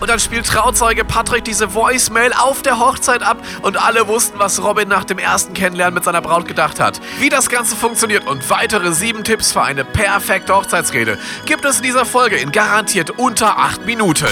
Und dann spielt Trauzeuge Patrick diese Voicemail auf der Hochzeit ab und alle wussten, was Robin nach dem ersten Kennenlernen mit seiner Braut gedacht hat. Wie das Ganze funktioniert und weitere sieben Tipps für eine perfekte Hochzeitsrede gibt es in dieser Folge in garantiert unter acht Minuten.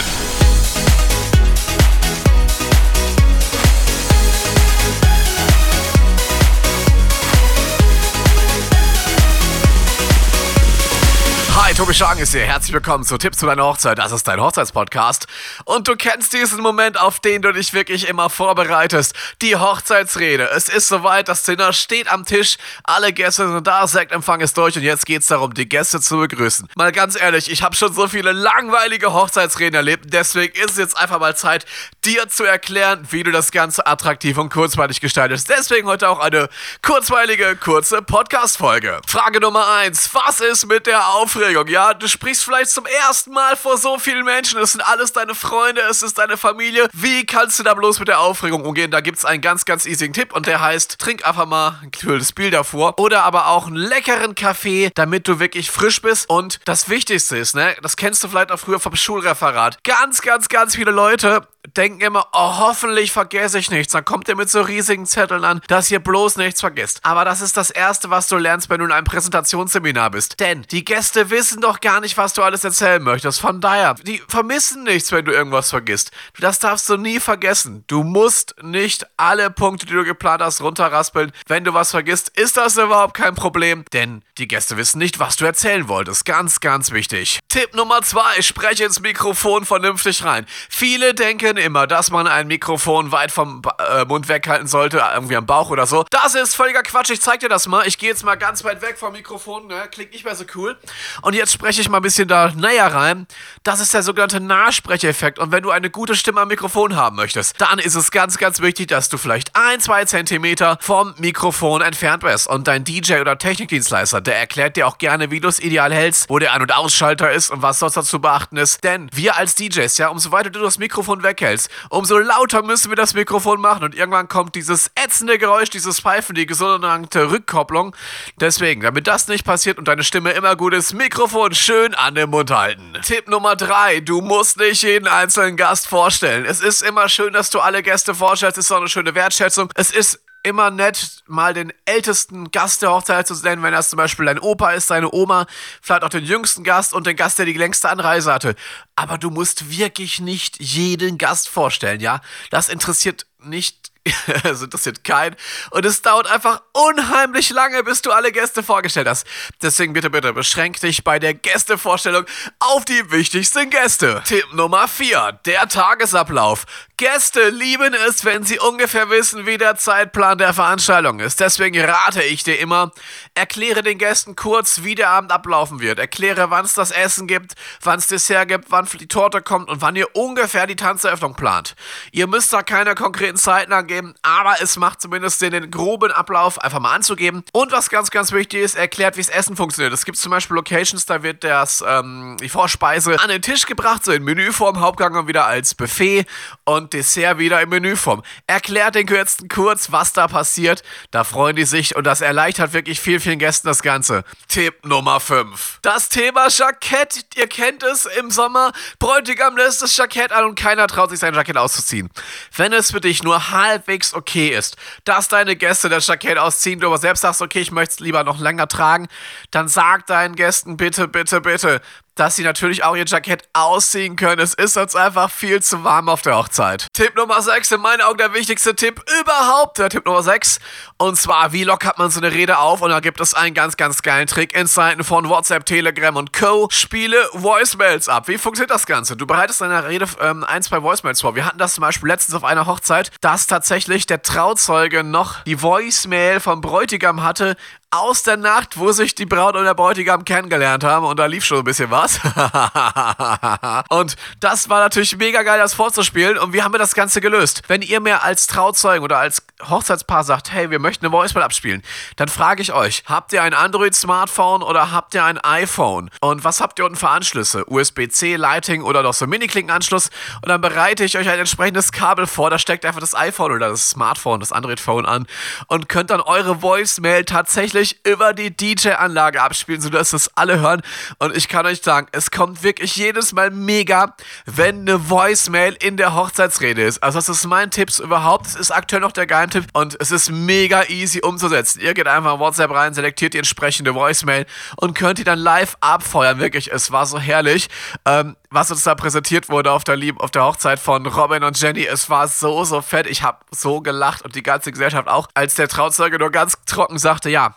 Tobi Schagen ist hier. Herzlich willkommen zu Tipps zu deiner Hochzeit. Das ist dein Hochzeitspodcast. Und du kennst diesen Moment, auf den du dich wirklich immer vorbereitest. Die Hochzeitsrede. Es ist soweit, das Dinner steht am Tisch, alle Gäste sind da, Sektempfang ist durch und jetzt geht's darum, die Gäste zu begrüßen. Mal ganz ehrlich, ich habe schon so viele langweilige Hochzeitsreden erlebt, deswegen ist es jetzt einfach mal Zeit, dir zu erklären, wie du das Ganze attraktiv und kurzweilig gestaltest. Deswegen heute auch eine kurzweilige, kurze Podcast-Folge. Frage Nummer eins: Was ist mit der Aufregung? Ja, du sprichst vielleicht zum ersten Mal vor so vielen Menschen. Es sind alles deine Freunde, es ist deine Familie. Wie kannst du da bloß mit der Aufregung umgehen? Da gibt's einen ganz, ganz easy Tipp und der heißt: Trink einfach mal ein kühles Bier davor oder aber auch einen leckeren Kaffee, damit du wirklich frisch bist. Und das Wichtigste ist, ne, das kennst du vielleicht auch früher vom Schulreferat. Ganz, ganz, ganz viele Leute denken immer, oh, hoffentlich vergesse ich nichts. Dann kommt ihr mit so riesigen Zetteln an, dass ihr bloß nichts vergisst. Aber das ist das Erste, was du lernst, wenn du in einem Präsentationsseminar bist. Denn die Gäste wissen doch gar nicht, was du alles erzählen möchtest. Von daher, die vermissen nichts, wenn du irgendwas vergisst. Das darfst du nie vergessen. Du musst nicht alle Punkte, die du geplant hast, runterraspeln. Wenn du was vergisst, ist das überhaupt kein Problem. Denn die Gäste wissen nicht, was du erzählen wolltest. Ganz, ganz wichtig. Tipp Nummer zwei, spreche ins Mikrofon vernünftig rein. Viele denken immer, dass man ein Mikrofon weit vom äh, Mund weghalten sollte, irgendwie am Bauch oder so. Das ist völliger Quatsch. Ich zeig dir das mal. Ich gehe jetzt mal ganz weit weg vom Mikrofon. Ne? Klingt nicht mehr so cool. Und jetzt spreche ich mal ein bisschen da näher rein. Das ist der sogenannte Nahsprecheffekt. Und wenn du eine gute Stimme am Mikrofon haben möchtest, dann ist es ganz, ganz wichtig, dass du vielleicht ein, zwei Zentimeter vom Mikrofon entfernt bist. Und dein DJ oder Technikdienstleister, der erklärt dir auch gerne, wie du es ideal hältst, wo der An- und Ausschalter ist und was sonst dazu beachten ist. Denn wir als DJs, ja, umso weiter du das Mikrofon weghältst, umso lauter müssen wir das Mikrofon machen. Und irgendwann kommt dieses ätzende Geräusch, dieses Pfeifen, die sogenannte Rückkopplung. Deswegen, damit das nicht passiert und deine Stimme immer gut ist, Mikrofon schön an den Mund halten. Tipp Nummer drei: Du musst nicht jeden einzelnen Gast vorstellen. Es ist immer schön, dass du alle Gäste vorstellst. Es ist auch eine schöne Wertschätzung. Es ist immer nett, mal den ältesten Gast der Hochzeit zu nennen, wenn das zum Beispiel dein Opa ist, deine Oma, vielleicht auch den jüngsten Gast und den Gast, der die längste Anreise hatte. Aber du musst wirklich nicht jeden Gast vorstellen, ja? Das interessiert nicht es interessiert keinen. Und es dauert einfach unheimlich lange, bis du alle Gäste vorgestellt hast. Deswegen bitte, bitte beschränk dich bei der Gästevorstellung auf die wichtigsten Gäste. Tipp Nummer 4. Der Tagesablauf. Gäste lieben es, wenn sie ungefähr wissen, wie der Zeitplan der Veranstaltung ist. Deswegen rate ich dir immer, erkläre den Gästen kurz, wie der Abend ablaufen wird. Erkläre, wann es das Essen gibt, wann es Dessert gibt, wann die Torte kommt und wann ihr ungefähr die Tanzeröffnung plant. Ihr müsst da keine konkreten Zeiten angeben, aber es macht zumindest den, den groben Ablauf einfach mal anzugeben. Und was ganz, ganz wichtig ist, erklärt, wie das Essen funktioniert. Es gibt zum Beispiel Locations, da wird das, ähm, die Vorspeise an den Tisch gebracht, so in Menüform, Hauptgang und wieder als Buffet und Dessert wieder in Menüform. Erklärt den Kürzen kurz, was da passiert. Da freuen die sich und das erleichtert wirklich viel, vielen Gästen das Ganze. Tipp Nummer 5. Das Thema Jackett. Ihr kennt es im Sommer. Bräutigam lässt das Jackett an und keiner traut sich sein Jackett auszuziehen. Wenn es für dich nur halbwegs okay ist, dass deine Gäste das Jackett ausziehen, du aber selbst sagst, okay, ich möchte es lieber noch länger tragen, dann sag deinen Gästen bitte, bitte, bitte, dass sie natürlich auch ihr Jackett ausziehen können. Es ist uns einfach viel zu warm auf der Hochzeit. Tipp Nummer 6, in meinen Augen der wichtigste Tipp überhaupt. Der Tipp Nummer 6. Und zwar, wie lockert man so eine Rede auf? Und da gibt es einen ganz, ganz geilen Trick in Zeiten von WhatsApp, Telegram und Co. Spiele Voicemails ab. Wie funktioniert das Ganze? Du bereitest deiner Rede ähm, ein, zwei Voicemails vor. Wir hatten das zum Beispiel letztens auf einer Hochzeit, dass tatsächlich der Trauzeuge noch die Voicemail vom Bräutigam hatte, aus der Nacht, wo sich die Braut und der Bräutigam kennengelernt haben und da lief schon ein bisschen was. und das war natürlich mega geil, das vorzuspielen und wie haben wir das Ganze gelöst? Wenn ihr mir als Trauzeugen oder als Hochzeitspaar sagt, hey, wir möchten eine Voicemail abspielen, dann frage ich euch, habt ihr ein Android-Smartphone oder habt ihr ein iPhone? Und was habt ihr unten für Anschlüsse? USB-C, Lighting oder noch so Mini-Klinkenanschluss? Und dann bereite ich euch ein entsprechendes Kabel vor, da steckt einfach das iPhone oder das Smartphone, das Android-Phone an und könnt dann eure Voicemail tatsächlich über die DJ-Anlage abspielen, sodass das alle hören. Und ich kann euch sagen, es kommt wirklich jedes Mal mega, wenn eine Voicemail in der Hochzeitsrede ist. Also das ist mein Tipp überhaupt. Es ist aktuell noch der Geheimtipp und es ist mega easy umzusetzen. Ihr geht einfach in WhatsApp rein, selektiert die entsprechende Voicemail und könnt die dann live abfeuern. Wirklich, es war so herrlich. Ähm, was uns da präsentiert wurde auf der, Lieb auf der Hochzeit von Robin und Jenny. Es war so, so fett. Ich habe so gelacht und die ganze Gesellschaft auch, als der Trauzeuge nur ganz trocken sagte, ja,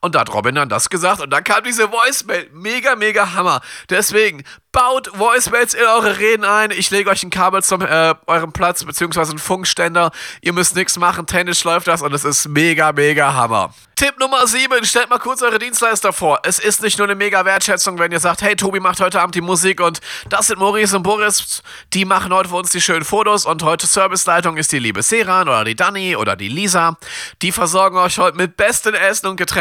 und da hat Robin dann das gesagt und dann kam diese Voicemail. Mega, mega Hammer. Deswegen baut Voicemails in eure Reden ein. Ich lege euch ein Kabel zum äh, eurem Platz beziehungsweise einen Funkständer. Ihr müsst nichts machen. Tennis läuft das und es ist mega, mega Hammer. Tipp Nummer 7, stellt mal kurz eure Dienstleister vor. Es ist nicht nur eine mega Wertschätzung, wenn ihr sagt, hey, Tobi macht heute Abend die Musik und das sind Maurice und Boris, die machen heute für uns die schönen Fotos und heute Serviceleitung ist die liebe Seran oder die Dani oder die Lisa. Die versorgen euch heute mit besten Essen und Getränken.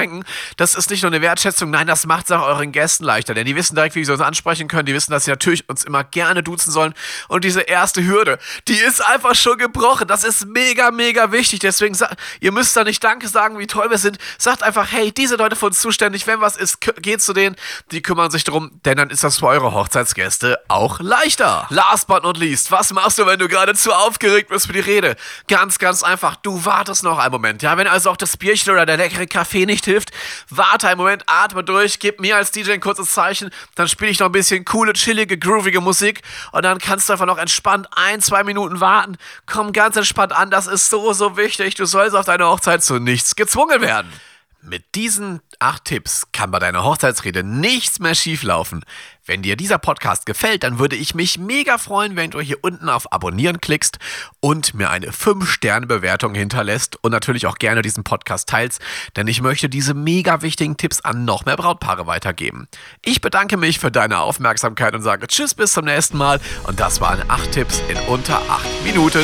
Das ist nicht nur eine Wertschätzung, nein, das macht es auch euren Gästen leichter, denn die wissen direkt, wie sie uns ansprechen können, die wissen, dass sie natürlich uns immer gerne duzen sollen und diese erste Hürde, die ist einfach schon gebrochen. Das ist mega, mega wichtig, deswegen, ihr müsst da nicht Danke sagen, wie toll wir sind, Sagt einfach, hey, diese Leute für uns zuständig, wenn was ist, geht zu denen, die kümmern sich drum, denn dann ist das für eure Hochzeitsgäste auch leichter. Last but not least, was machst du, wenn du gerade zu aufgeregt bist für die Rede? Ganz, ganz einfach, du wartest noch einen Moment. Ja, wenn also auch das Bierchen oder der leckere Kaffee nicht hilft, warte einen Moment, atme durch, gib mir als DJ ein kurzes Zeichen, dann spiele ich noch ein bisschen coole, chillige, groovige Musik und dann kannst du einfach noch entspannt ein, zwei Minuten warten. Komm ganz entspannt an, das ist so, so wichtig. Du sollst auf deine Hochzeit zu nichts gezwungen werden. Mit diesen acht Tipps kann bei deiner Hochzeitsrede nichts mehr schieflaufen. Wenn dir dieser Podcast gefällt, dann würde ich mich mega freuen, wenn du hier unten auf Abonnieren klickst und mir eine 5-Sterne-Bewertung hinterlässt und natürlich auch gerne diesen Podcast teilst, denn ich möchte diese mega wichtigen Tipps an noch mehr Brautpaare weitergeben. Ich bedanke mich für deine Aufmerksamkeit und sage Tschüss bis zum nächsten Mal und das waren 8 Tipps in unter 8 Minuten.